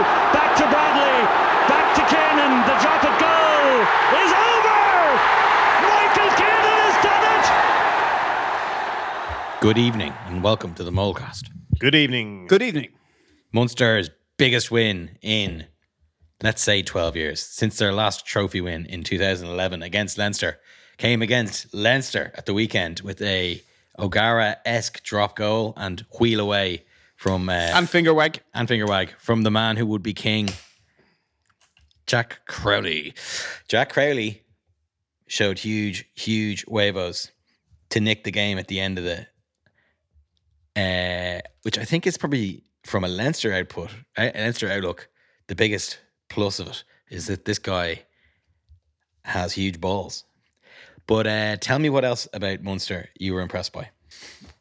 Back to Bradley. Back to Kiernan. The drop at goal is over. Michael Kiernan has done it. Good evening and welcome to the Molecast. Good evening. Good evening. Munster's biggest win in, let's say, 12 years since their last trophy win in 2011 against Leinster. Came against Leinster at the weekend with a O'Gara esque drop goal and wheel away from uh, And finger wag. and finger wag from the man who would be king, Jack Crowley. Jack Crowley showed huge, huge huevos to nick the game at the end of the, uh, which I think is probably from a Leinster output, a Leinster outlook, the biggest plus of it is that this guy has huge balls. But uh, tell me what else about Munster you were impressed by.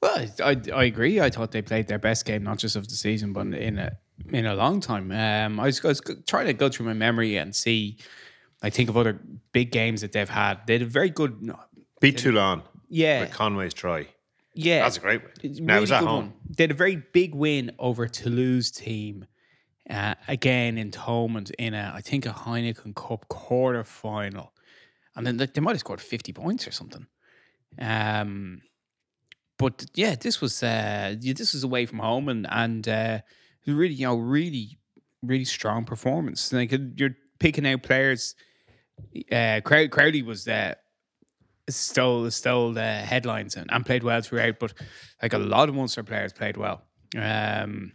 Well, I, I agree. I thought they played their best game, not just of the season, but in a in a long time. Um, I was, I was trying to go through my memory and see. I think of other big games that they've had. They had a very good. Beat Toulon Yeah, with Conway's try. yeah. That's a great win. It's a Now, it was at home. one. They had a very big win over Toulouse team. Uh, again in Thomond in a I think a Heineken Cup quarter final, and then like, they might have scored fifty points or something. Um, but yeah, this was uh, yeah, this was away from home and and uh, really you know really really strong performance. Like you're picking out players. Uh, Crow- Crowley was uh, stole stole the headlines and, and played well throughout. But like a lot of Munster players played well. Um,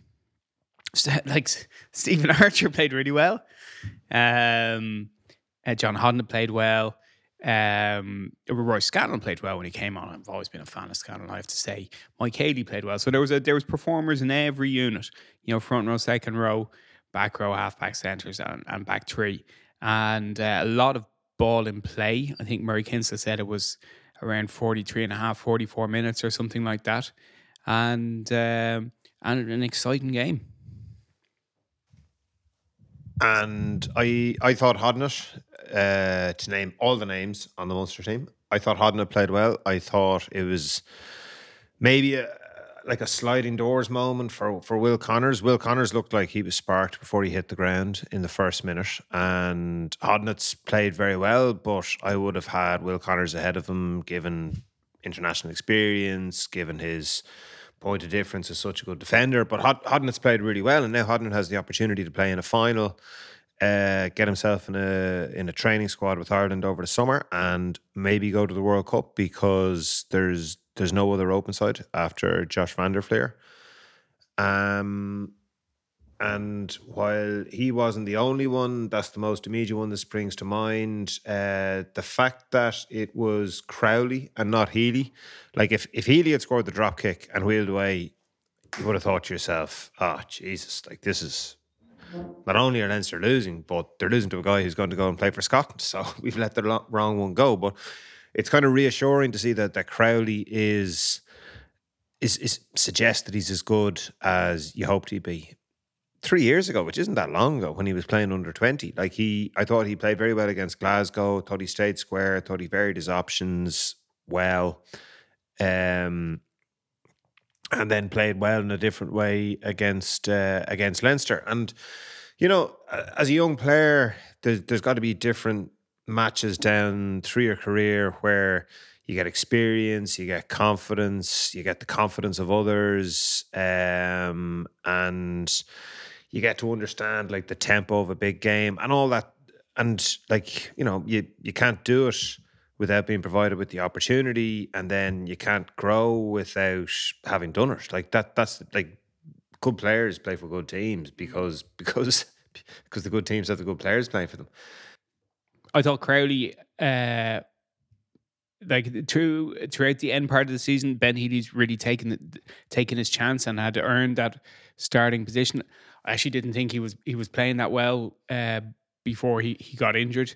like Stephen Archer played really well. Um, uh, John Hodnett played well. Um, Roy Scanlon played well when he came on. I've always been a fan of Scanlon. I have to say, Mike Haley played well. So there was a, there was performers in every unit. You know, front row, second row, back row, half back centres, and, and back three, and uh, a lot of ball in play. I think Murray Kinsella said it was around 43 and a half, 44 minutes or something like that. And um, and an exciting game. And I I thought Hodnett, uh, to name all the names on the Munster team, I thought Hodnett played well. I thought it was maybe a, like a sliding doors moment for, for Will Connors. Will Connors looked like he was sparked before he hit the ground in the first minute. And Hodnett's played very well, but I would have had Will Connors ahead of him given international experience, given his point of difference as such a good defender. But Hod- Hodnett's played really well, and now Hodnett has the opportunity to play in a final, uh, get himself in a in a training squad with Ireland over the summer, and maybe go to the World Cup because there's there's no other open side after Josh van der Flier. Um, and while he wasn't the only one, that's the most immediate one that springs to mind. Uh, the fact that it was Crowley and not Healy, like if, if Healy had scored the drop kick and wheeled away, you would have thought to yourself, oh, Jesus, like this is not only are Leinster losing, but they're losing to a guy who's going to go and play for Scotland. So we've let the wrong one go. But it's kind of reassuring to see that, that Crowley is, is, is suggests that he's as good as you hoped he'd be three years ago, which isn't that long ago, when he was playing under twenty. Like he, I thought he played very well against Glasgow. Thought he stayed square. Thought he varied his options well, um, and then played well in a different way against uh, against Leinster. And you know, as a young player, there's there's got to be different matches down through your career where you get experience, you get confidence, you get the confidence of others, um, and you get to understand like the tempo of a big game and all that. And like you know, you you can't do it without being provided with the opportunity, and then you can't grow without having done it. Like that. That's like good players play for good teams because because because the good teams have the good players playing for them. I thought Crowley uh, like through throughout the end part of the season, Ben Healy's really taken taken his chance and had earned that starting position. I actually didn't think he was he was playing that well uh, before he, he got injured.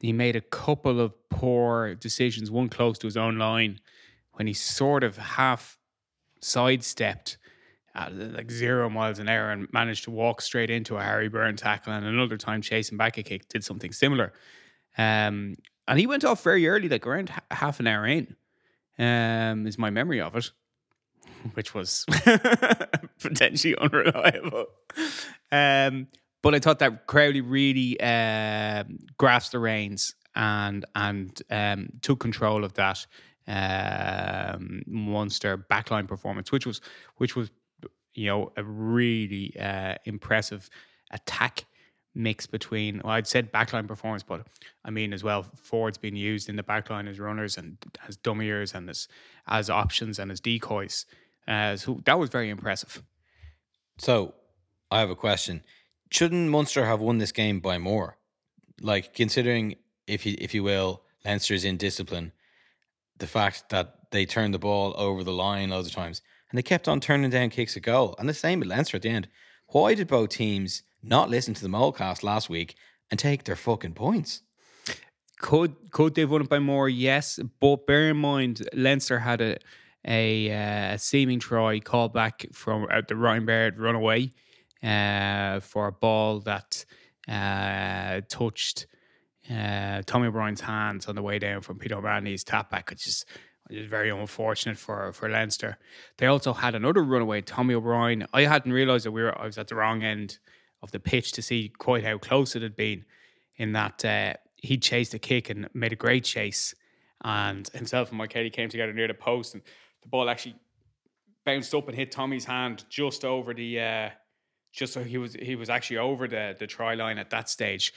He made a couple of poor decisions, one close to his own line, when he sort of half sidestepped at like zero miles an hour and managed to walk straight into a Harry Byrne tackle, and another time chasing back a kick did something similar. Um, and he went off very early, like around h- half an hour in. Um, is my memory of it, which was potentially unreliable. Um, but I thought that Crowley really uh, grasped the reins and and um, took control of that um, Munster backline performance, which was which was you know a really uh, impressive attack mix between well, I'd said backline performance, but I mean as well forwards being used in the backline as runners and as dummiers and as as options and as decoys. Uh, so that was very impressive. So, I have a question. Shouldn't Munster have won this game by more? Like considering, if you if you will, Leinster's in discipline, the fact that they turned the ball over the line loads of times, and they kept on turning down kicks at goal, and the same with Leinster at the end. Why did both teams not listen to the Molecast last week and take their fucking points? Could could they've won it by more? Yes, but bear in mind Leinster had a a, uh, seeming try called back from uh, the Ryan Baird runaway uh, for a ball that uh, touched uh, Tommy O'Brien's hands on the way down from Peter O'Mahony's tap back, which is which is very unfortunate for for Leinster. They also had another runaway, Tommy O'Brien. I hadn't realised that we were I was at the wrong end of the pitch to see quite how close it had been. In that uh, he chased a kick and made a great chase, and himself and Mike Kelly came together near the post, and the ball actually bounced up and hit Tommy's hand just over the. Uh, just so he was he was actually over the the try line at that stage,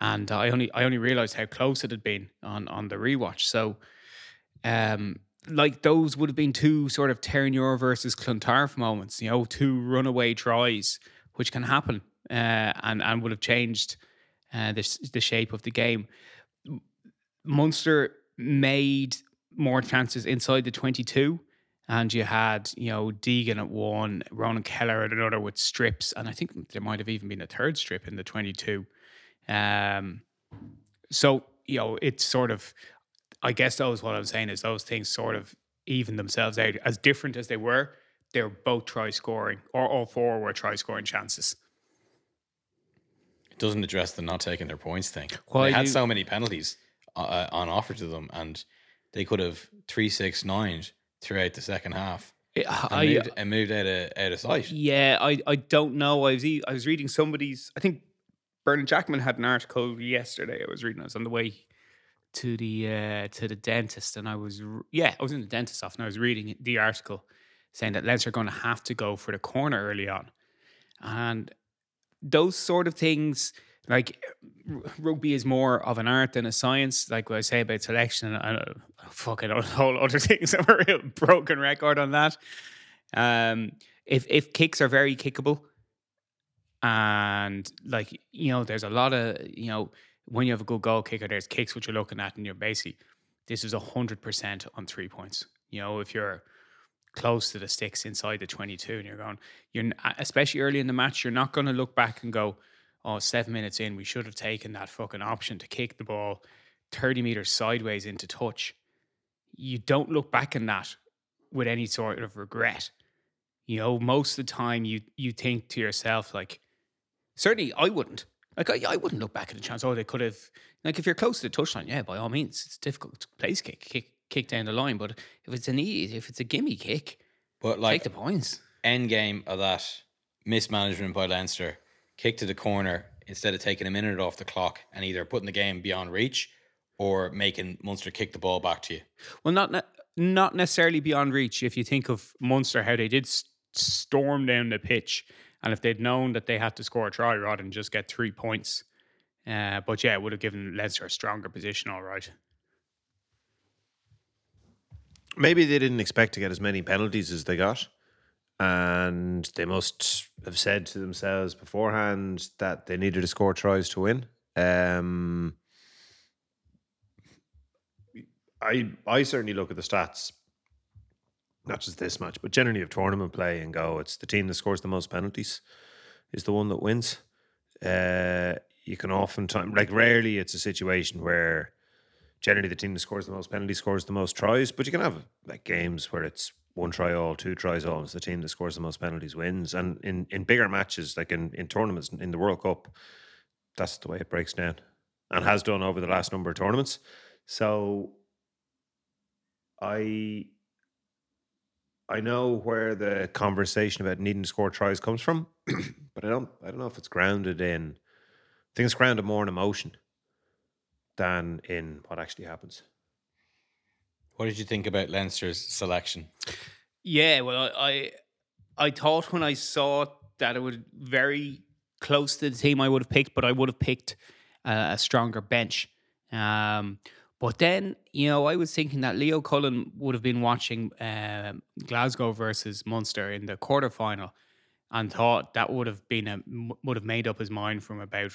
and I only I only realised how close it had been on on the rewatch. So, um, like those would have been two sort of Terenure versus Clontarf moments, you know, two runaway tries, which can happen, uh, and and would have changed uh, the the shape of the game. Munster made more chances inside the twenty two. And you had, you know, Deegan at one, Ronan Kelleher at another with strips, and I think there might have even been a third strip in the twenty-two. Um, so you know, it's sort of, I guess that was what I'm saying is those things sort of even themselves out. As different as they were, they were both try scoring, or all four were try scoring chances. It doesn't address the not taking their points thing. Why they had do- so many penalties uh, on offer to them, and they could have three six nine throughout the second half. It- I, moved, and moved out of out of sight. Yeah, I, I don't know. I was I was reading somebody's. I think Bernard Jackman had an article yesterday. I was reading. I was on the way to the uh, to the dentist, and I was yeah, I was in the dentist office, and I was reading the article saying that Leinster are going to have to go for the corner early on, and those sort of things. Like rugby is more of an art than a science. Like what I say about selection, and uh, fucking a whole other things. I'm a real broken record on that. Um, if if kicks are very kickable, and like you know, there's a lot of you know when you have a good goal kicker, there's kicks which you're looking at, and you're basically this is hundred percent on three points. You know, if you're close to the sticks inside the 22 and you're going you're especially early in the match you're not going to look back and go oh seven minutes in we should have taken that fucking option to kick the ball 30 meters sideways into touch. You don't look back in that with any sort of regret. You know most of the time you you think to yourself like certainly i wouldn't. Like i, I wouldn't look back at the chance. Oh they could have like if you're close to the touchline yeah by all means it's difficult to place kick kick kick down the line. But if it's an easy, if it's a gimme kick But like take the points. end game of that mismanagement by Leinster, kick to the corner instead of taking a minute off the clock and either putting the game beyond reach or making Munster kick the ball back to you. Well, not ne- not necessarily beyond reach. If you think of Munster, how they did s- storm down the pitch, and if they'd known that they had to score a try rather than just get three points, uh, but yeah, it would have given Leinster a stronger position. All right. Maybe they didn't expect to get as many penalties as they got. And they must have said to themselves beforehand that they needed to score tries to win. Um, I I certainly look at the stats, not just this match, but generally of tournament play and go. It's the team that scores the most penalties is the one that wins. Uh, you can oftentimes, like, rarely it's a situation where generally the team that scores the most penalties scores the most tries, but you can have like games where it's one try all, two tries all. It's the team that scores the most penalties wins. And in, in bigger matches, like in, in tournaments, in the World Cup, that's the way it breaks down and has done over the last number of tournaments. So I I know where the conversation about needing to score tries comes from, but I don't I don't know if it's grounded in I think it's grounded more in emotion than in what actually happens. What did you think about Leinster's selection? Yeah, well, I I thought when I saw that it would very close to the team I would have picked, but I would have picked uh, a stronger bench. Um, but then, you know, I was thinking that Leo Cullen would have been watching um, Glasgow versus Munster in the quarterfinal and thought that would have been a would have made up his mind from about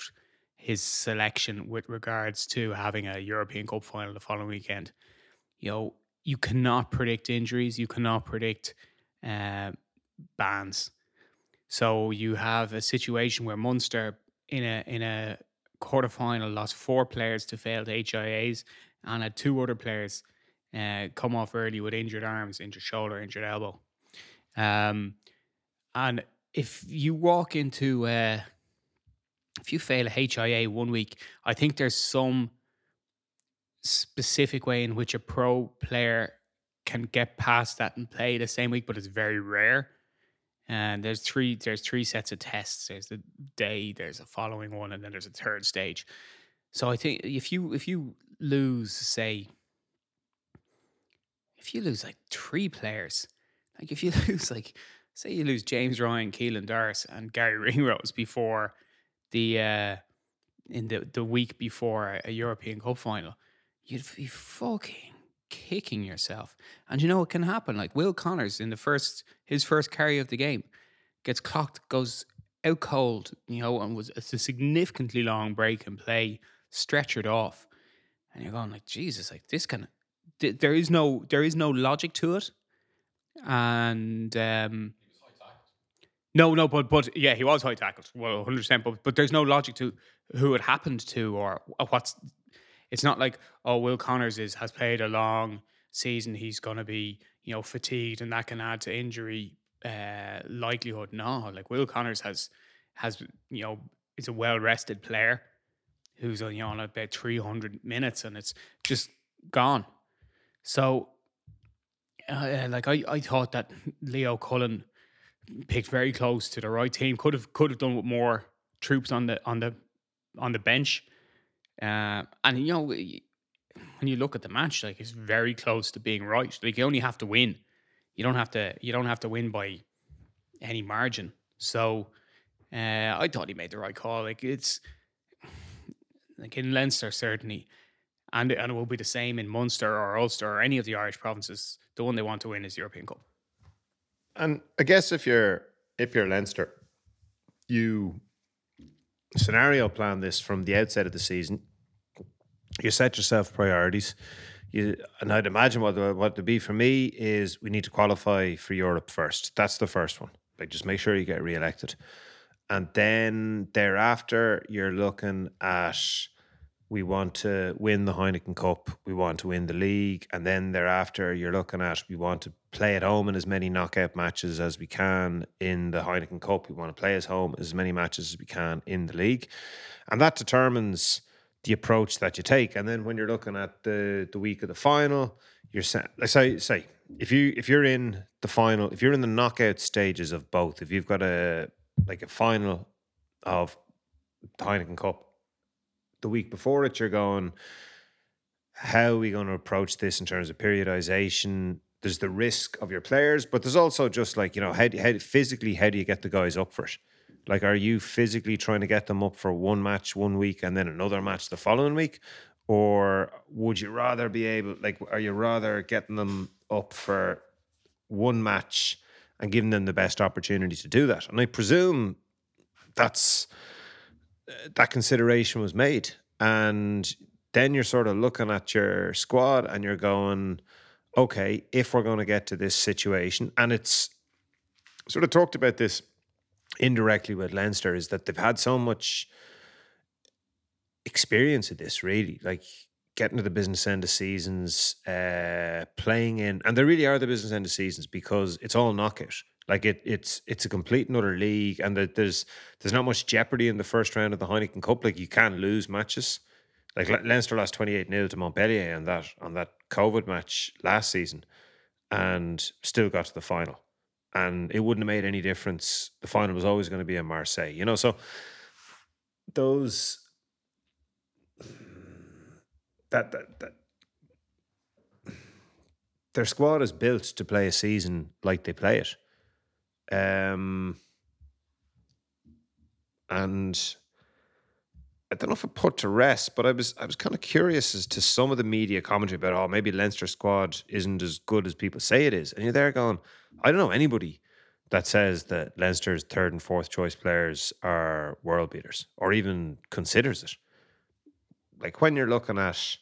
his selection with regards to having a European Cup final the following weekend. You know, you cannot predict injuries, you cannot predict uh, bans. So you have a situation where Munster in a in a quarterfinal lost four players to failed HIAs and had two other players uh, come off early with injured arms, injured shoulder, injured elbow. Um, and if you walk into uh, if you fail a HIA one week, I think there's some specific way in which a pro player can get past that and play the same week, but it's very rare. And there's three there's three sets of tests. There's the day, there's a following one, and then there's a third stage. So I think if you if you lose, say, if you lose like three players, like if you lose like say you lose James Ryan, Caelan Doris, and Garry Ringrose before the uh in the the week before a European Cup final, you'd be fucking kicking yourself. And you know it can happen. Like Will Connors in the first his first carry of the game gets clocked, goes out cold, you know, and was it's a significantly long break and play, stretchered off. And you're going like, Jesus, like this kind of there is no there is no logic to it. And um no, no, but but yeah, he was high tackled. Well, 100. percent But but there's no logic to who it happened to or what's. It's not like oh, Will Connors is has played a long season. He's going to be you know fatigued, and that can add to injury uh, likelihood. No, like Will Connors has has you know is a well rested player who's know on about 300 minutes, and it's just gone. So, uh, like I I thought that Leo Cullen picked very close to the right team. Could have could have done with more troops on the on the on the bench. Uh, and you know when you look at the match, like it's very close to being right. Like you only have to win. You don't have to. You don't have to win by any margin. So uh, I thought he made the right call. Like it's like in Leinster certainly, and and it will be the same in Munster or Ulster or any of the Irish provinces. The one they want to win is the European Cup. And I guess if you're if you're Leinster, you scenario plan this from the outset of the season. You set yourself priorities. You, and I'd imagine what the, what to be for me is we need to qualify for Europe first. That's the first one. Like just make sure you get re-elected, and then thereafter you're looking at we want to win the Heineken Cup, we want to win the league, and then thereafter you're looking at we want to play at home in as many knockout matches as we can in the Heineken Cup. We want to play at home as many matches as we can in the league, and that determines the approach that you take. And then when you're looking at the the week of the final, you're saying, say say if you if you're in the final, if you're in the knockout stages of both, if you've got a like a final of the Heineken Cup the week before it, you're going, how are we going to approach this in terms of periodization? There's the risk of your players, but there's also just like, you know, how, how physically, how do you get the guys up for it? Like, are you physically trying to get them up for one match one week and then another match the following week? Or would you rather be able, like, are you rather getting them up for one match and giving them the best opportunity to do that? And I presume that's uh, that consideration was made. And then you're sort of looking at your squad and you're going, okay, if we're going to get to this situation, and it's sort of talked about this indirectly with Leinster, is that they've had so much experience of this, really, like getting to the business end of seasons, uh, playing in, and they really are the business end of seasons because it's all knockout. Like it, it's it's a complete another league, and there- there's there's not much jeopardy in the first round of the Heineken Cup. Like you can lose matches. Like Le- Leinster lost twenty eight 0 to Montpellier on that on that COVID match last season, and still got to the final. And it wouldn't have made any difference. The final was always going to be in Marseille, you know. So those that that that their squad is built to play a season like they play it. Um, and I don't know if it put to rest, but I was I was kind of curious as to some of the media commentary about oh maybe Leinster squad isn't as good as people say it is, and you're there going I don't know anybody that says that Leinster's third and fourth choice players are world beaters or even considers it. Like when you're looking at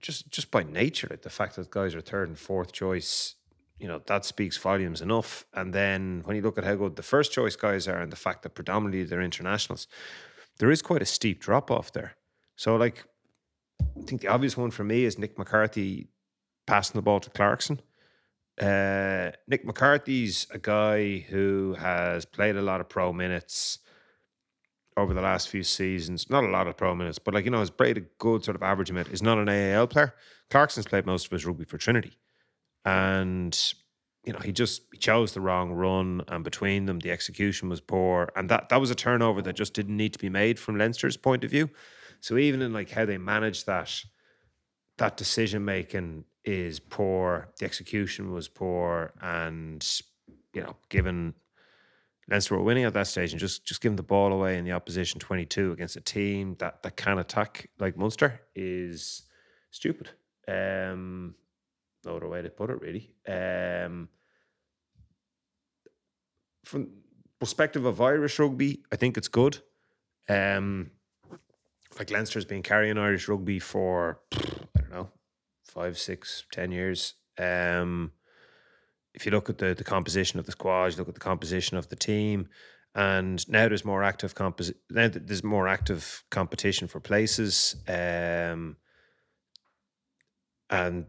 just just by nature, like the fact that guys are third and fourth choice, you know, that speaks volumes enough. And then when you look at how good the first choice guys are and the fact that predominantly they're internationals, there is quite a steep drop off there. So like I think the obvious one for me is Nick McCarthy passing the ball to Clarkson. Uh, Nick McCarthy's a guy who has played a lot of pro minutes over the last few seasons. Not a lot of pro minutes, but like you know, has played a good sort of average amount. Is not an AIL player. Clarkson's played most of his rugby for Trinity, and you know he just he chose the wrong run, and between them the execution was poor, and that that was a turnover that just didn't need to be made from Leinster's point of view. So even in like how they managed that, that decision making is poor. The execution was poor, and you know, given Leinster were winning at that stage, and just just giving the ball away in the opposition twenty two against a team that that can attack like Munster is stupid. Um, no other way to put it, really. Um, from perspective of Irish rugby, I think it's good. Um, like Leinster's been carrying Irish rugby for I don't know five, six, ten years. Um, if you look at the the composition of the squad, you look at the composition of the team, and now there's more active compos- now there's more active competition for places. Um, and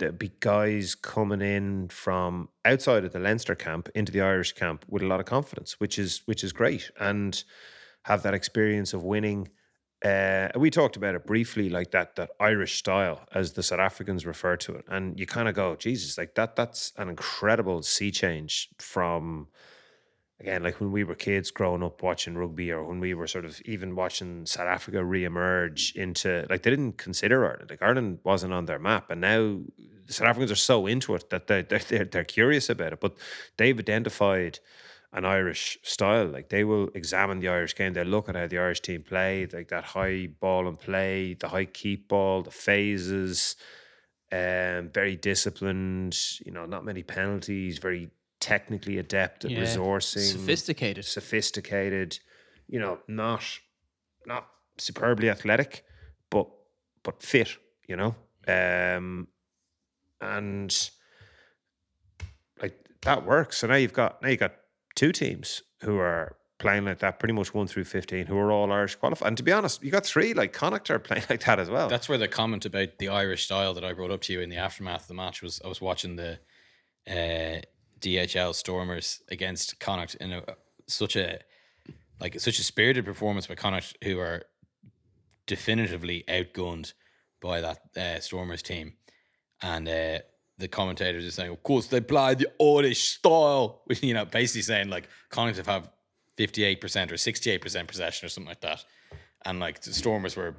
there'll be guys coming in from outside of the Leinster camp into the Irish camp with a lot of confidence, which is which is great, and have that experience of winning. Uh, we talked about it briefly, like that that Irish style, as the South Africans refer to it, and you kind of go, Jesus, like that. That's an incredible sea change from again, like when we were kids growing up watching rugby, or when we were sort of even watching South Africa re-emerge into like they didn't consider Ireland. Like Ireland wasn't on their map, and now South Africans are so into it that they they're, they're, curious about it. But they've identified an Irish style. Like they will examine the Irish game. They look at how the Irish team play, like that high ball and play, the high keep ball, the phases. Um, very disciplined. You know, not many penalties. Very technically adept at Yeah. resourcing, Sophisticated. sophisticated. You know, not not superbly athletic, but but fit. You know, um, and like that works. So now you've got now you have got two teams who are playing like that, pretty much one through fifteen, who are all Irish qualified. And to be honest, you got three like Connacht are playing like that as well. That's where the comment about the Irish style that I brought up to you in the aftermath of the match was. I was watching the uh, DHL Stormers against Connacht in a, such a like such a spirited performance by Connacht, who are definitively outgunned by that uh, Stormers team, and uh, the commentators are saying, of course, they play the Irish style, which you know, basically saying like Connacht have have fifty eight percent or sixty eight percent possession or something like that, and like the Stormers were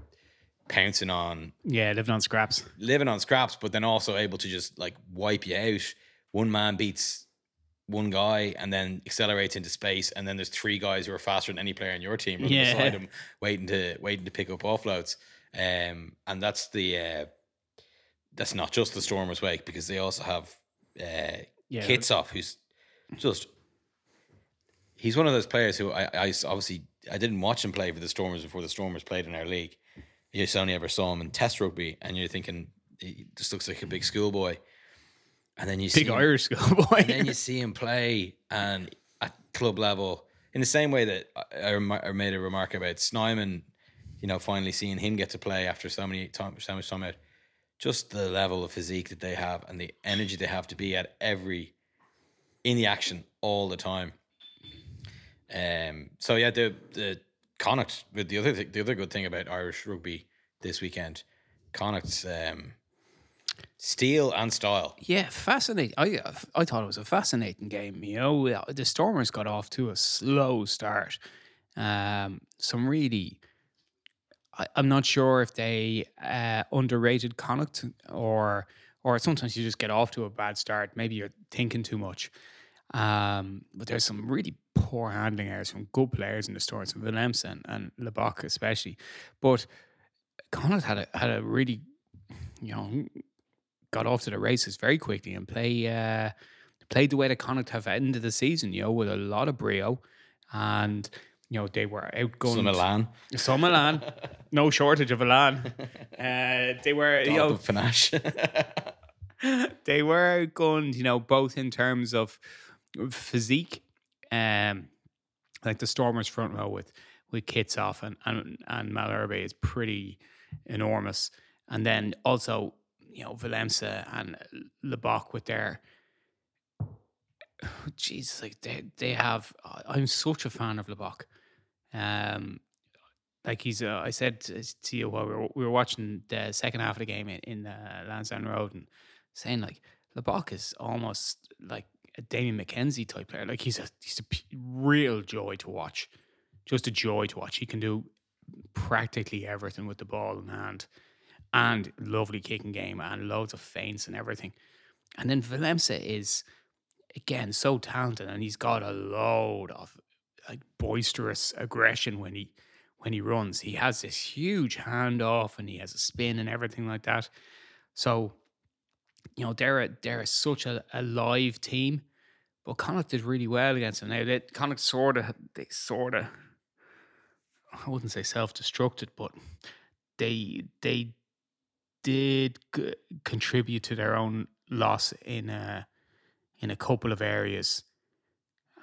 pouncing on Yeah, living on scraps. living on scraps, but then also able to just like wipe you out. One man beats one guy and then accelerates into space, and then there's three guys who are faster than any player in your team running Yeah. beside him, waiting to waiting to pick up offloads. Um, and that's the uh, that's not just the Stormers' wake because they also have uh, Yeah. Kitshoff, who's just he's one of those players who I, I obviously I didn't watch him play for the Stormers before the Stormers played in our league, you just only ever saw him in test rugby, and you're thinking he just looks like a big schoolboy. And then you see Big him- Irish schoolboy. and then you see him play and at club level in the same way that I, I, I made a remark about Snyman, you know, finally seeing him get to play after so many time, so much time out. Just the level of physique that they have and the energy they have to be at every in the action all the time. Um. So yeah, the the Connacht. But the other th- the other good thing about Irish rugby this weekend, Connacht's um, steel and style. Yeah, fascinating. I I thought it was a fascinating game. You know, Uh, the Stormers got off to a slow start. Um, some really, I, I'm not sure if they uh, underrated Connacht or or sometimes you just get off to a bad start. Maybe you're thinking too much. Um, but there's some really poor handling errors from good players in the Stormers, from and, and Libbok especially. But Connacht had a had a really, you know, got off to the races very quickly and play uh, played the way the Connacht have ended the season, you know, with a lot of brio, and you know they were outgunned. Some Milan, Some Milan, no shortage of Milan. Uh, they were, you know, panache. they were outgunned, you know, both in terms of physique, um, like the Stormers front row with with Kitshoff and and and Malherbe is pretty enormous, and then also you know Willemse and Libbok with their. Jesus, like they they have. I'm such a fan of Libbok. Um, like he's. Uh, I said to you while we were, we were watching the second half of the game in, in uh, Lansdowne Road and saying like Libbok is almost like a Damian McKenzie type player. Like he's a he's a real joy to watch, just a joy to watch. He can do practically everything with the ball in hand, and lovely kicking game and loads of feints and everything. And then Willemse is again so talented, and he's got a load of like boisterous aggression when he when he runs. He has this huge handoff, and he has a spin and everything like that. So you know, they're a, they're such a, a live team, but Connacht did really well against them. Now, they, Connacht sort of, they sort of, I wouldn't say self-destructed, but they they did contribute to their own loss in a in a couple of areas,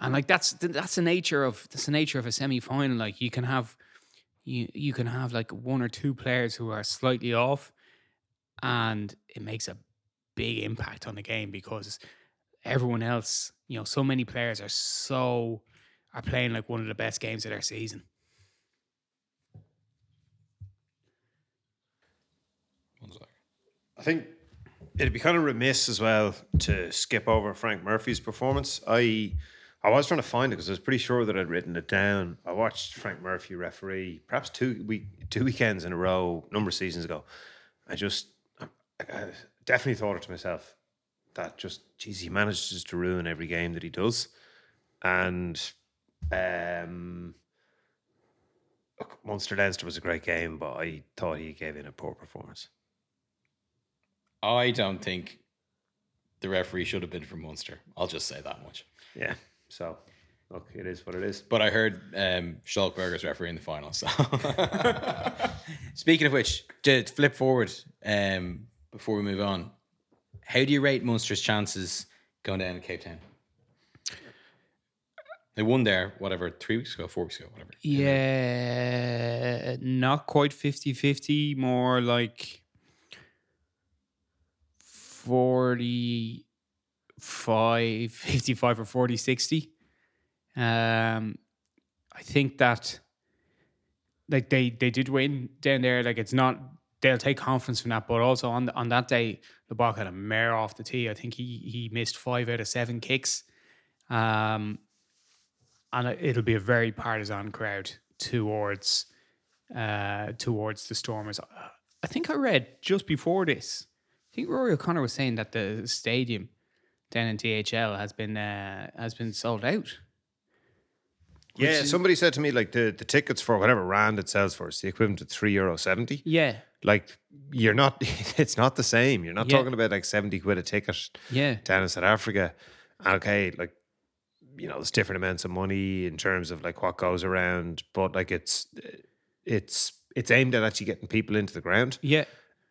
and like that's that's the nature of that's the nature of a semi-final. Like you can have you you can have like one or two players who are slightly off, and it makes a big impact on the game because everyone else, you know, so many players are so are playing like one of the best games of their season. I think it'd be kind of remiss as well to skip over Frank Murphy's performance. I I was trying to find it because I was pretty sure that I'd written it down. I watched Frank Murphy referee perhaps two week two weekends in a row, a number of seasons ago. I just I, I definitely thought it to myself that just geez, he manages to ruin every game that he does, and um. Look, Munster Leinster was a great game, but I thought he gave in a poor performance. I don't think the referee should have been from Munster. I'll just say that much. Yeah. So, look, it is what it is. But I heard um, Schalkberger's referee in the final. So, speaking of which, to flip forward um, before we move on, how do you rate Munster's chances going down to Cape Town? They won there, whatever, three weeks ago, four weeks ago, whatever. Yeah, not quite 50 50, more like 45, 55 or 40 60. Um, I think that like they they did win down there. Like it's not they'll take confidence from that, but also on the, on that day, Libbok had a mare off the tee. I think he he missed five out of seven kicks. Um, and it- it'll be a very partisan crowd towards uh towards the Stormers. I think I read just before this. I think Rory O'Connor was saying that the stadium down in DHL has been uh, has been sold out. Yeah, somebody said to me like the, the tickets for whatever rand it sells for is the equivalent to three euro seventy. Yeah, Like you're not, it's not the same. You're not Yeah. talking about like seventy quid a ticket yeah, down in South Africa. Okay, like you know, there's different amounts of money in terms of like what goes around, but like it's it's it's aimed at actually getting people into the ground. Yeah.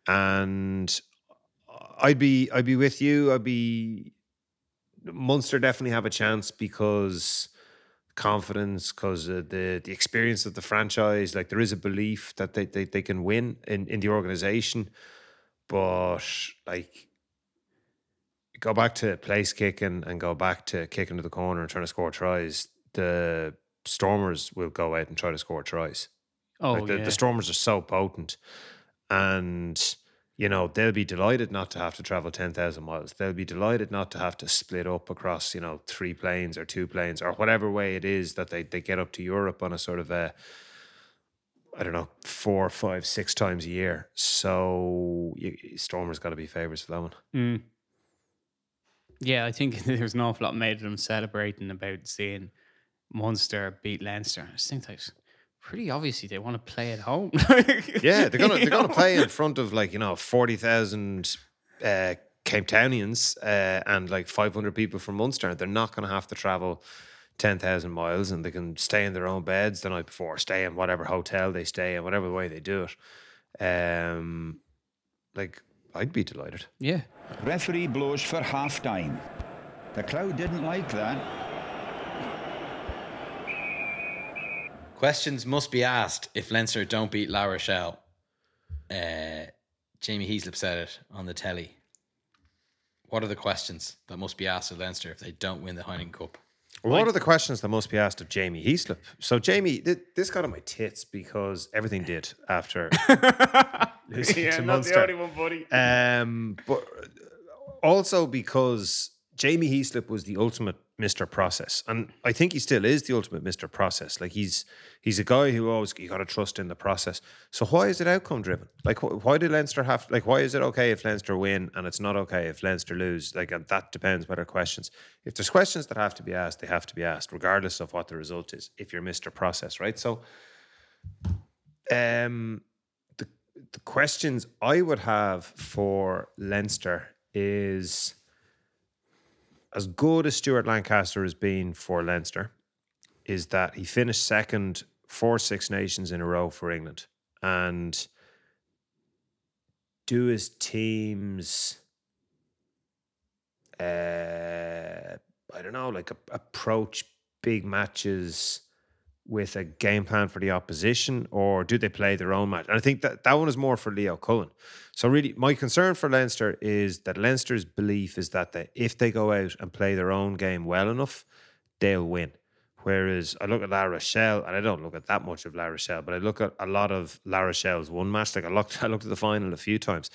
and I'd be I'd be with you. I'd be Munster definitely have a chance because confidence, because uh, the the experience of the franchise. Like there is a belief that they they, they can win in in the organization, but like go back to place kicking and go back to kicking to the corner and trying to score tries. The Stormers will go out and try to score tries. Oh, Like the, yeah. the Stormers are so potent, and you know they'll be delighted not to have to travel ten thousand miles. They'll be delighted not to have to split up across you know three planes or two planes or whatever way it is that they they get up to Europe on a sort of a I don't know four, five, six times a year. So you, Stormers got to be favourites for that one. Mm. Yeah, I think there's an awful lot made of them celebrating about seeing Munster beat Leinster. I just think that's pretty obviously they want to play at home. Yeah, they're gonna they're gonna play in front of like you know forty thousand uh, Cape Townians uh, and like five hundred people from Munster. They're not gonna have to travel ten thousand miles, and they can stay in their own beds the night before, stay in whatever hotel they stay in, whatever way they do it. Um, like I'd be delighted. Yeah. Referee blows for half time. The crowd didn't like that. Questions must be asked if Leinster don't beat La Rochelle. Uh, Jamie Heaslip said it on the telly. What are the questions that must be asked of Leinster if they don't win the Heineken Cup? What are the questions that must be asked of Jamie Heaslip? So Jamie, th- this got on my tits because everything did after losing to Munster. one, buddy. Um, but also because Jamie Heaslip was the ultimate Mr. Process, and I think he still is the ultimate Mr. Process. Like he's he's a guy who always you got to trust in the process. So why is it outcome driven? Like wh- why do Leinster have like why is it okay if Leinster win and it's not okay if Leinster lose? Like and that depends are questions. If there's questions that have to be asked, they have to be asked regardless of what the result is. If you're Mr. Process, right? So, um, the the questions I would have for Leinster is as good as Stuart Lancaster has been for Leinster, is that he finished second for Six Nations in a row for England. And do his teams uh I don't know, like a, approach big matches with a game plan for the opposition, or do they play their own match? And I think that that one is more for Leo Cullen. So really, my concern for Leinster is that Leinster's belief is that they, if they go out and play their own game well enough, they'll win. Whereas I look at La Rochelle, and I don't look at that much of La Rochelle, but I look at a lot of La Rochelle's one match. Like I looked, I looked at the final a few times.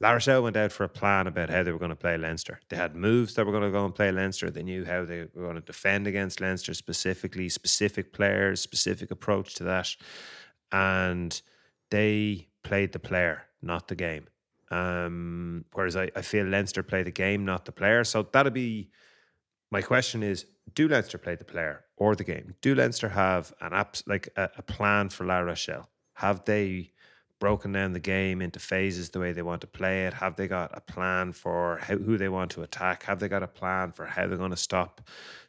La Rochelle went out for a plan about how they were going to play Leinster. They had moves that were going to go and play Leinster. They knew how they were going to defend against Leinster specifically, specific players, specific approach to that. And they played the player, not the game. Um, whereas I, I feel Leinster play the game, not the player. So that'll be my question is do Leinster play the player or the game? Do Leinster have an apps like a, a plan for La Rochelle? Have they broken down the game into phases the way they want to play it? Have they got a plan for how, who they want to attack? Have they got a plan for how they're going to stop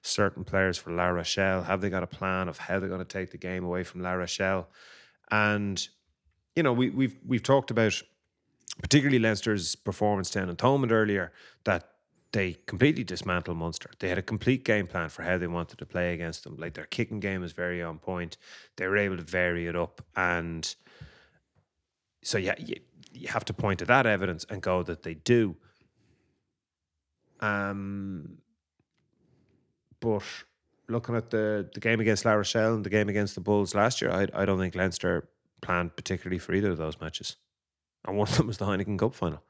certain players for La Rochelle? Have they got a plan of how they're going to take the game away from La Rochelle? And you know, we, we've we've talked about particularly Leinster's performance down in Thomond earlier that they completely dismantled Munster. They had a complete game plan for how they wanted to play against them. Like their kicking game was very on point. They were able to vary it up and so yeah, you, you have to point to that evidence and go that they do. Um, but looking at the the game against La Rochelle and the game against the Bulls last year, I I don't think Leinster planned particularly for either of those matches, and one of them was the Heineken Cup final.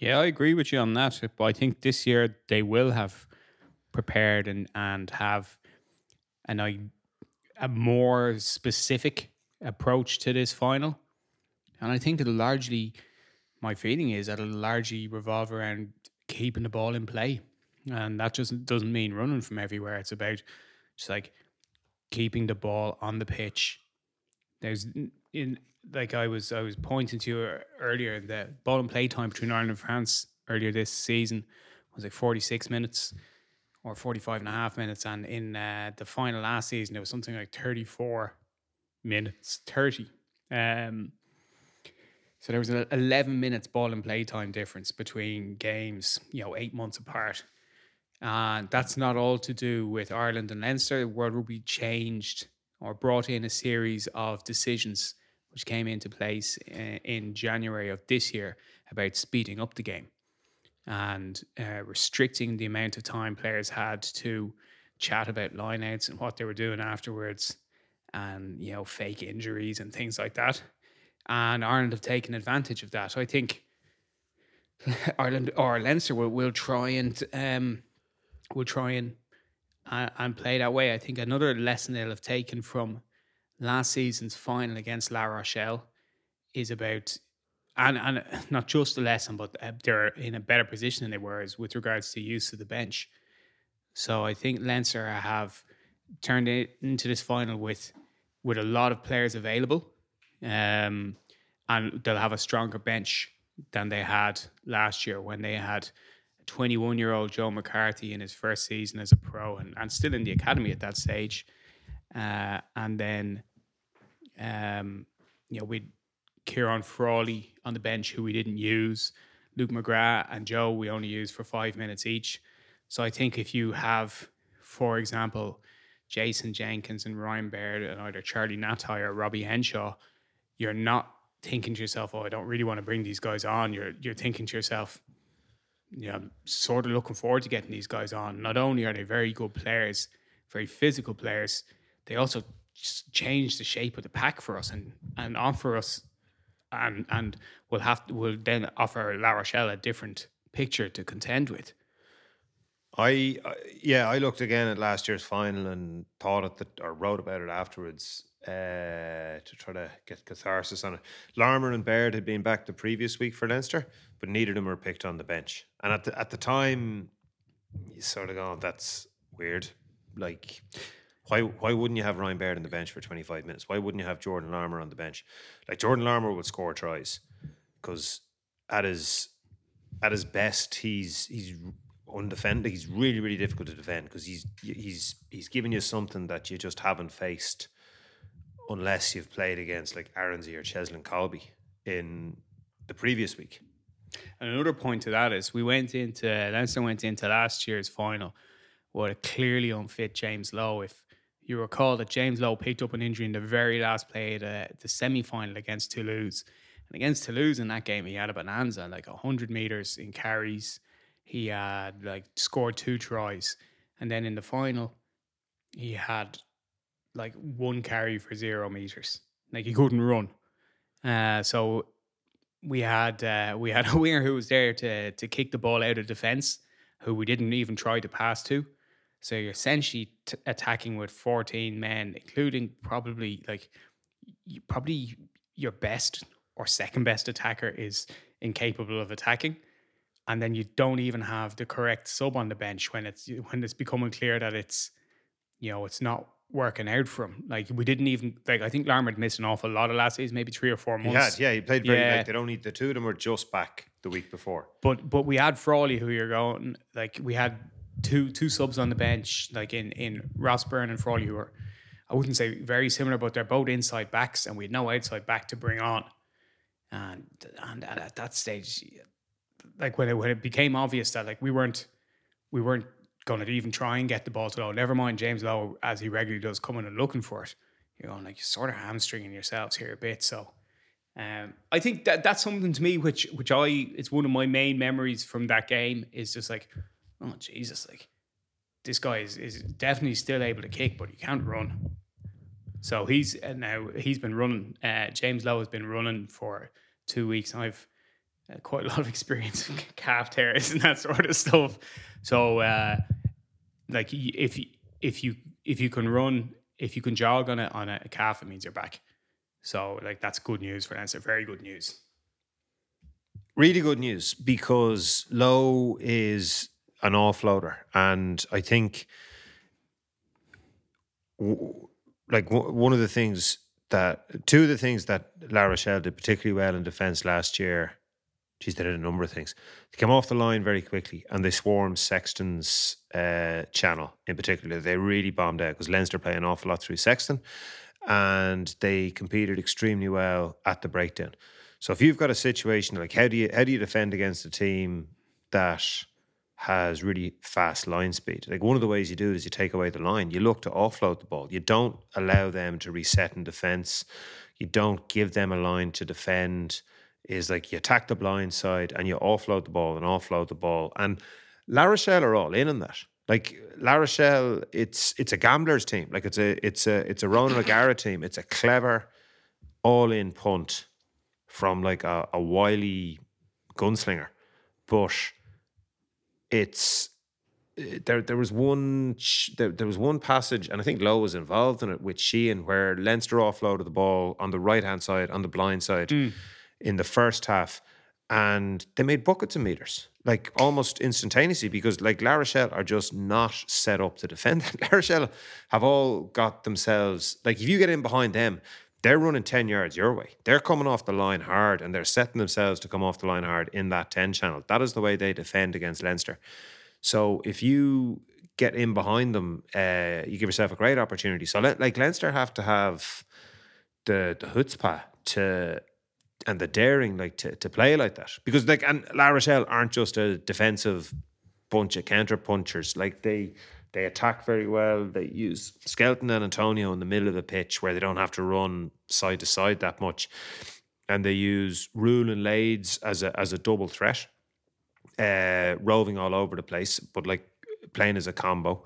Yeah, I agree with you on that. But I think this year they will have prepared and and have an I a more specific approach to this final. And I think it'll largely my feeling is that it'll largely revolve around keeping the ball in play. And that just doesn't mean running from everywhere. It's about just like keeping the ball on the pitch. There's in like I was I was pointing to earlier the ball and play time between Ireland and France earlier this season was like 46 minutes or 45 and a half minutes and in uh, the final last season it was something like 34 minutes 30 Um, so there was an 11 minutes ball and play time difference between games, you know, eight months apart. And that's not all to do with Ireland and Leinster. The world Rugby changed or brought in a series of decisions which came into place uh, in January of this year about speeding up the game and uh, restricting the amount of time players had to chat about lineouts and what they were doing afterwards and you know fake injuries and things like that and Ireland have taken advantage of that. So I think Ireland or Leinster will, will try and um, will try and uh, and play that way. I think another lesson they'll have taken from last season's final against La Rochelle is about and and not just a lesson, but uh, they're in a better position than they were with regards to use of the bench. So I think Leinster have turned it into this final with with a lot of players available um, and they'll have a stronger bench than they had last year when they had 21 year old Joe McCarthy in his first season as a pro and, and still in the academy at that stage. Uh, and then, um, you know, with Ciarán Frawley on the bench, who we didn't use, Luke McGrath and Joe, we only used for five minutes each. So I think if you have, for example, Jason Jenkins and Ryan Baird and either Charlie Ngatai or Robbie Henshaw you're not thinking to yourself, "Oh, I don't really want to bring these guys on." You're you're thinking to yourself, "Yeah, I'm sort of looking forward to getting these guys on." Not only are they very good players, very physical players, they also change the shape of the pack for us and and offer us, and and we'll have to, will then offer La Rochelle a different picture to contend with. I, I yeah, I looked again at last year's final and thought it that or wrote about it afterwards uh, to try to get catharsis on it. Larmour and Baird had been back the previous week for Leinster, but neither of them were picked on the bench. And at the at the time, you sort of go, "That's weird." Like, why why wouldn't you have Ryan Baird on the bench for twenty five minutes? Why wouldn't you have Jordan Larmour on the bench? Like Jordan Larmour would score tries because at his at his best, he's he's undefended. He's really really difficult to defend because he's he's he's giving you something that you just haven't faced unless you've played against like Aronsey or Cheslin Kolbe in the previous week. And another point to that is we went into Leinster went into last year's final with a clearly unfit James Lowe. If you recall that James Lowe picked up an injury in the very last play of the, the semi final against Toulouse. And against Toulouse in that game, he had a bonanza, like 100 meters in carries. He had like scored two tries. And then in the final, he had like one carry for zero meters. Like he couldn't run. Uh, so we had uh, we had a winger who was there to to kick the ball out of defense, who we didn't even try to pass to. So you're essentially t- attacking with 14 men, including probably like you, probably your best or second best attacker is incapable of attacking, and then you don't even have the correct sub on the bench when it's when it's becoming clear that it's you know it's not working out for him. Like we didn't even like I think Larmour missed an awful lot of last season, maybe three or four months. He had, yeah, he played very yeah. like they don't need the two of them were just back the week before. But but we had Frawley who you're going like we had two two subs on the bench, like in in Ross Byrne and Frawley who were I wouldn't say very similar, but they're both inside backs and we had no outside back to bring on. And and at that stage like when it when it became obvious that like we weren't we weren't going to even try and get the ball to Lowe. Never mind James Lowe, as he regularly does, coming and looking for it. You're going like you're sort of hamstringing yourselves here a bit. So um, I think that that's something to me which which I it's one of my main memories from that game is just like, oh Jesus, like this guy is, is definitely still able to kick, but he can't run. So he's uh, now he's been running. Uh, James Lowe has been running for two weeks. I've uh, quite a lot of experience with calf tears and that sort of stuff. So uh, like if you if you if you can run if you can jog on a on a calf, it means you're back. So like that's good news for Leinster. Very good news. Really good news because Lowe is an offloader, and I think like one of the things that two of the things that La Rochelle did particularly well in defence last year Geez, they did a number of things. They came off the line very quickly and they swarmed Sexton's uh, channel in particular. They really bombed out because Leinster play an awful lot through Sexton. and they competed extremely well at the breakdown. So if you've got a situation like how do you how do you defend against a team that has really fast line speed? Like one of the ways you do it is you take away the line. You look to offload the ball. You don't allow them to reset in defense. You don't give them a line to defend. Is like you attack the blind side and you offload the ball and offload the ball. And La Rochelle are all in on that. Like La Rochelle, it's it's a gamblers team. Like it's a it's a it's a Ronan O'Gara team. It's a clever, all in punt from like a, a wily gunslinger, but it's there. There was one there, there was one passage, and I think Lowe was involved in it with Sheehan, where Leinster offloaded the ball on the right hand side, on the blind side, mm. In the first half, and they made buckets of meters, like almost instantaneously, because like La Rochelle are just not set up to defend. La Rochelle have all got themselves like if you get in behind them, they're running 10 yards your way. They're coming off the line hard and they're setting themselves to come off the line hard in that 10 channel. That is the way they defend against Leinster. So if you get in behind them, uh, you give yourself a great opportunity. So like Leinster have to have the the chutzpah to and the daring like to, to play like that. Because like and La Rochelle aren't just a defensive bunch of counter punchers like they they attack very well. They use Skelton and Atonio in the middle of the pitch where they don't have to run side to side that much. And they use Rhule and Leyds as a as a double threat uh roving all over the place but like playing as a combo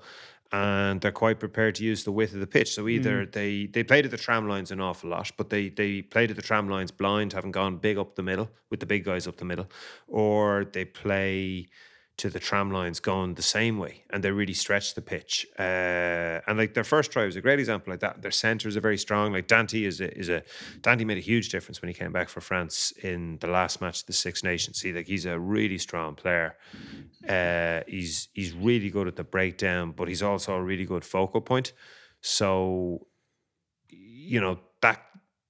and they're quite prepared to use the width of the pitch. So hmm. either they they played at the tram lines an awful lot, but they they played at the tram lines blind, having gone big up the middle with the big guys up the middle, or they play to the tram lines going the same way, and they really stretch the pitch. Uh, and like their first try was a great example like that. Their centres are very strong. Like Danty is a, is a Danty made a huge difference when he came back for France in the last match of the Six Nations. See, like he's a really strong player. Uh, he's he's really good at the breakdown, but he's also a really good focal point. So, you know that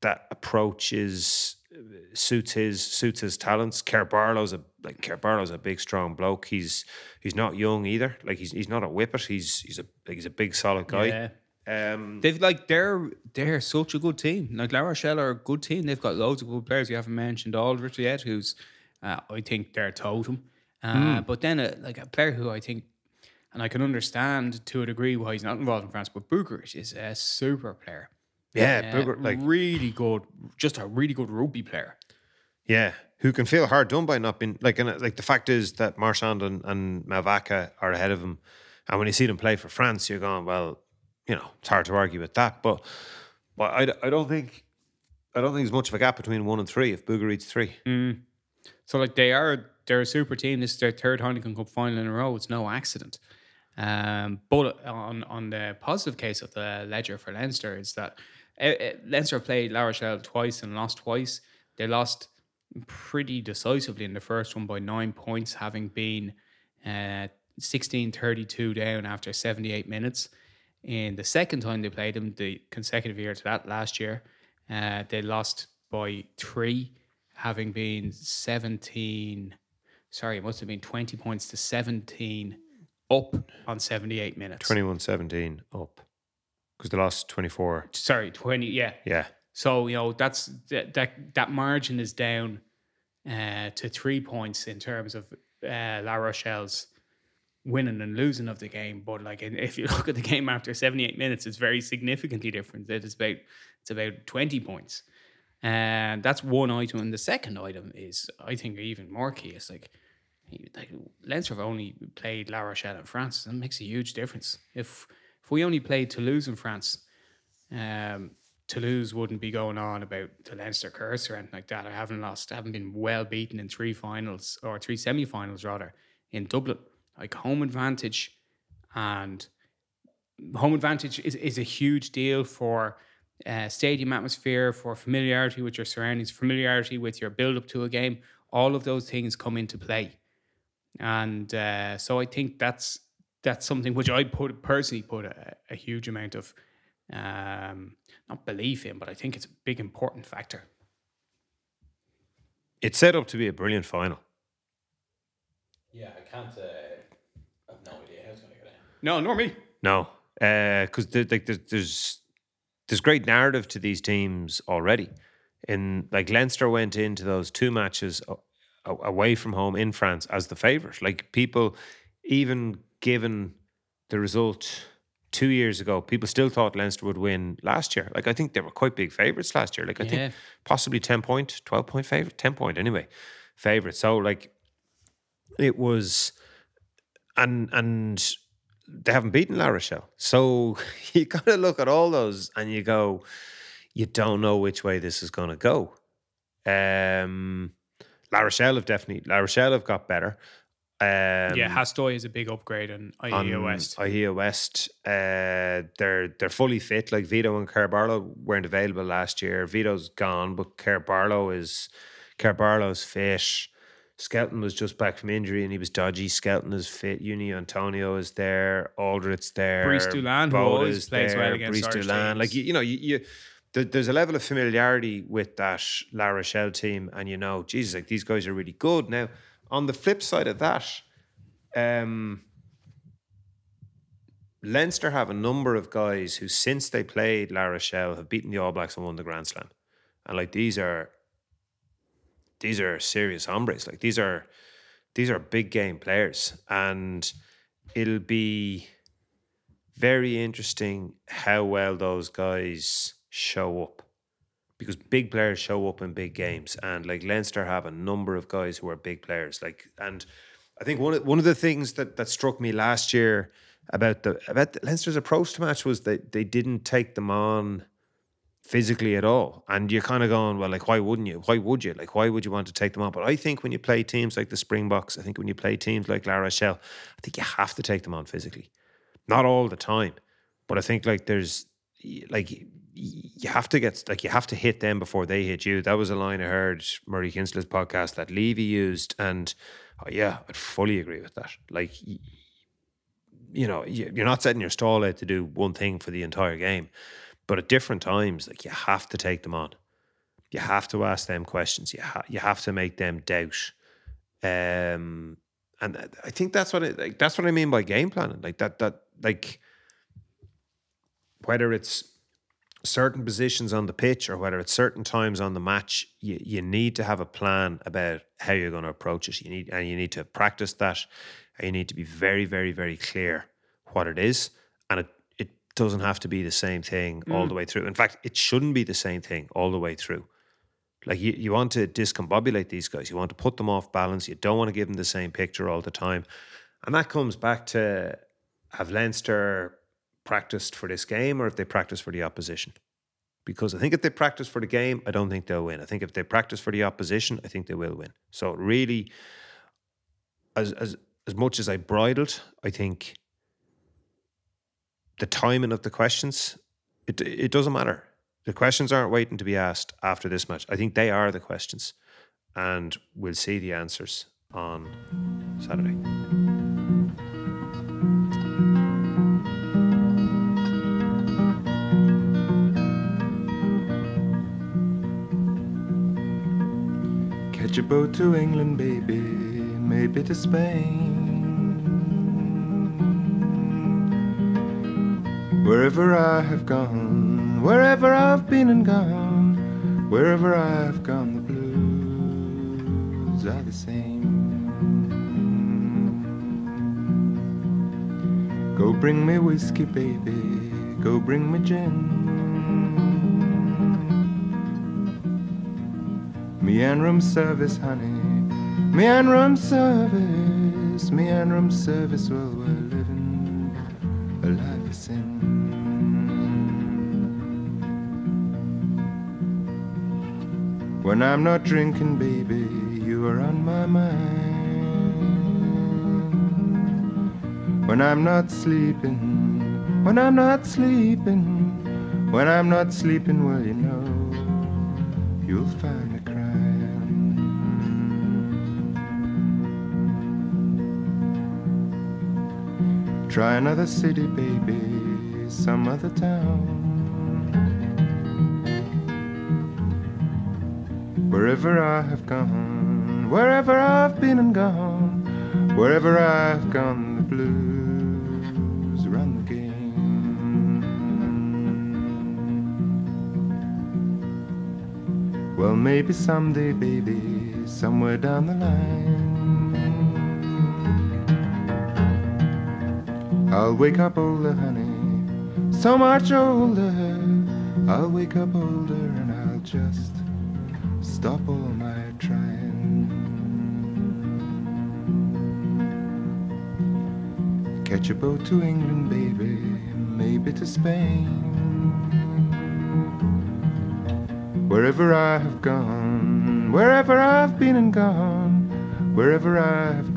that approach is suits his suits his talents. Kerr Barlow's a like Kerr Barlow's a big strong bloke. He's he's not young either. Like he's he's not a whippet. He's he's a like he's a big solid guy. Yeah. Um, They've like they're they're such a good team. Like La Rochelle are a good team. They've got loads of good players. You haven't mentioned Alldritt yet, who's uh, I think they're totem. Uh, But then a, like a player who I think, and I can understand to a degree why he's not involved in France, but Bourgarit is a super player. Yeah, Uh, like really good, just a really good rugby player. Yeah, who can feel hard done by not being like, and uh, like the fact is that Marchand and, and Mauvaka are ahead of him, and when you see them play for France, you're going, well, you know, it's hard to argue with that. But, but I, I don't think, I don't think there's much of a gap between one and three if Bourgarit's three. So like they are they're a super team. This is their third Heineken Cup final in a row. It's no accident. Um, but on on the positive case of the ledger for Leinster is that Leinster played La Rochelle twice and lost twice. They lost pretty decisively in the first one by nine points, having been uh, 16-32 down after 78 minutes. In the second time they played them, the consecutive year to that last year, uh, they lost by three, having been 17, sorry, it must have been 20 points to 17 up on 78 minutes. 21-17 up because they lost 24. Sorry, 20, yeah. Yeah. So, you know, that's that that, that margin is down uh, to three points in terms of uh, La Rochelle's winning and losing of the game. But like, if you look at the game after 78 minutes, it's very significantly different. It is about it's about 20 points. And that's one item. And the second item is, I think, even more key. It's like, like Leinster have only played La Rochelle in France. That makes a huge difference. If if we only played Toulouse in France, um, Toulouse wouldn't be going on about the Leinster curse or anything like that. I haven't lost, I haven't been well beaten in three finals or three semi-finals rather in Dublin. Like home advantage and home advantage is, is a huge deal for uh, stadium atmosphere, for familiarity with your surroundings, familiarity with your build up to a game. All of those things come into play, and uh, so I think that's that's something which I put personally put a, a huge amount of um, not belief in, but I think it's a big important factor. It's set up to be a brilliant final. Yeah, I can't. Uh, I've no idea how it's going to go down. No, nor me. No, because like there's, there's there's great narrative to these teams already. In like Leinster went into those two matches a- a- away from home in France as the favourite. Like people, even given the result two years ago, people still thought Leinster would win last year. Like I think they were quite big favourites last year. Like I Yeah. think possibly ten point, twelve point favourite, ten point anyway, favourite. So like it was, and and they haven't beaten La Rochelle. So you got to look at all those and you go, you don't know which way this is going to go. Um, La Rochelle have definitely, La Rochelle have got better. Um, yeah, Hastoy is a big upgrade on Ihaia on West. Ihaia West. Uh, they're they're fully fit. Like Vito and Kerr Barlow weren't available last year. Vito's gone, but Kerr Barlow is Kerr Barlow's fit. Skelton was just back from injury and he was dodgy. Skelton is fit. Uini Atonio is there. Alldritt's there. Brice Dulin, who always plays well against Brice Dulin. Like you, you know, you, you there's a level of familiarity with that La Rochelle team, and you know, Jesus, like these guys are really good. Now, on the flip side of that, um, Leinster have a number of guys who, since they played La Rochelle, have beaten the All Blacks and won the Grand Slam, and like these are these are serious hombres. Like these are these are big game players, and it'll be very interesting how well those guys show up because big players show up in big games and like Leinster have a number of guys who are big players like and I think one of, one of the things that that struck me last year about the about the Leinster's approach to match was that they didn't take them on physically at all and you're kind of going well like why wouldn't you? Why would you? Like why would you want to take them on? But I think when you play teams like the Springboks I think when you play teams like La Rochelle I think you have to take them on physically. Not all the time but I think like there's like you have to get like you have to hit them before they hit you. That was a line I heard Murray Kinsella's podcast that Levy used, and oh yeah, I'd fully agree with that. Like you know, you're not setting your stall out to do one thing for the entire game, but at different times, like you have to take them on. You have to ask them questions. You ha- you have to make them doubt. Um, and I- I think that's what it, like, that's what I mean by game planning. Like that that like whether it's certain positions on the pitch or whether it's certain times on the match, you, you need to have a plan about how you're going to approach it. You need and you need to practice that. And you need to be very, very, very clear what it is. And it, it doesn't have to be the same thing all mm. the way through. In fact, it shouldn't be the same thing all the way through. Like you, you want to discombobulate these guys. You want to put them off balance. You don't want to give them the same picture all the time. And that comes back to have Leinster practiced for this game or if they practice for the opposition. Because I think if they practice for the game, I don't think they'll win. I think if they practice for the opposition, I think they will win. So really, as as as much as I bridled, I think the timing of the questions, it it doesn't matter. The questions aren't waiting to be asked after this match. I think they are the questions. And we'll see the answers on Saturday. Catch a boat to England, baby, maybe to Spain. Wherever I have gone, wherever I've been and gone, wherever I've gone, the blues are the same. Go bring me whiskey, baby, go bring me gin. Me and room service, honey. Me and room service. Me and room service. Well, we're living a life of sin. When I'm not drinking, baby, you are on my mind. When I'm not sleeping, when I'm not sleeping, when I'm not sleeping, well, you know you'll find Try another city, baby, some other town. Wherever I have gone, wherever I've been and gone, wherever I've gone, the blues run the game. Well, maybe someday, baby, somewhere down the line. I'll wake up older, honey, so much older. I'll wake up older and I'll just stop all my trying. Catch a boat to England, baby, maybe to Spain. Wherever I have gone, wherever I've been and gone, wherever I have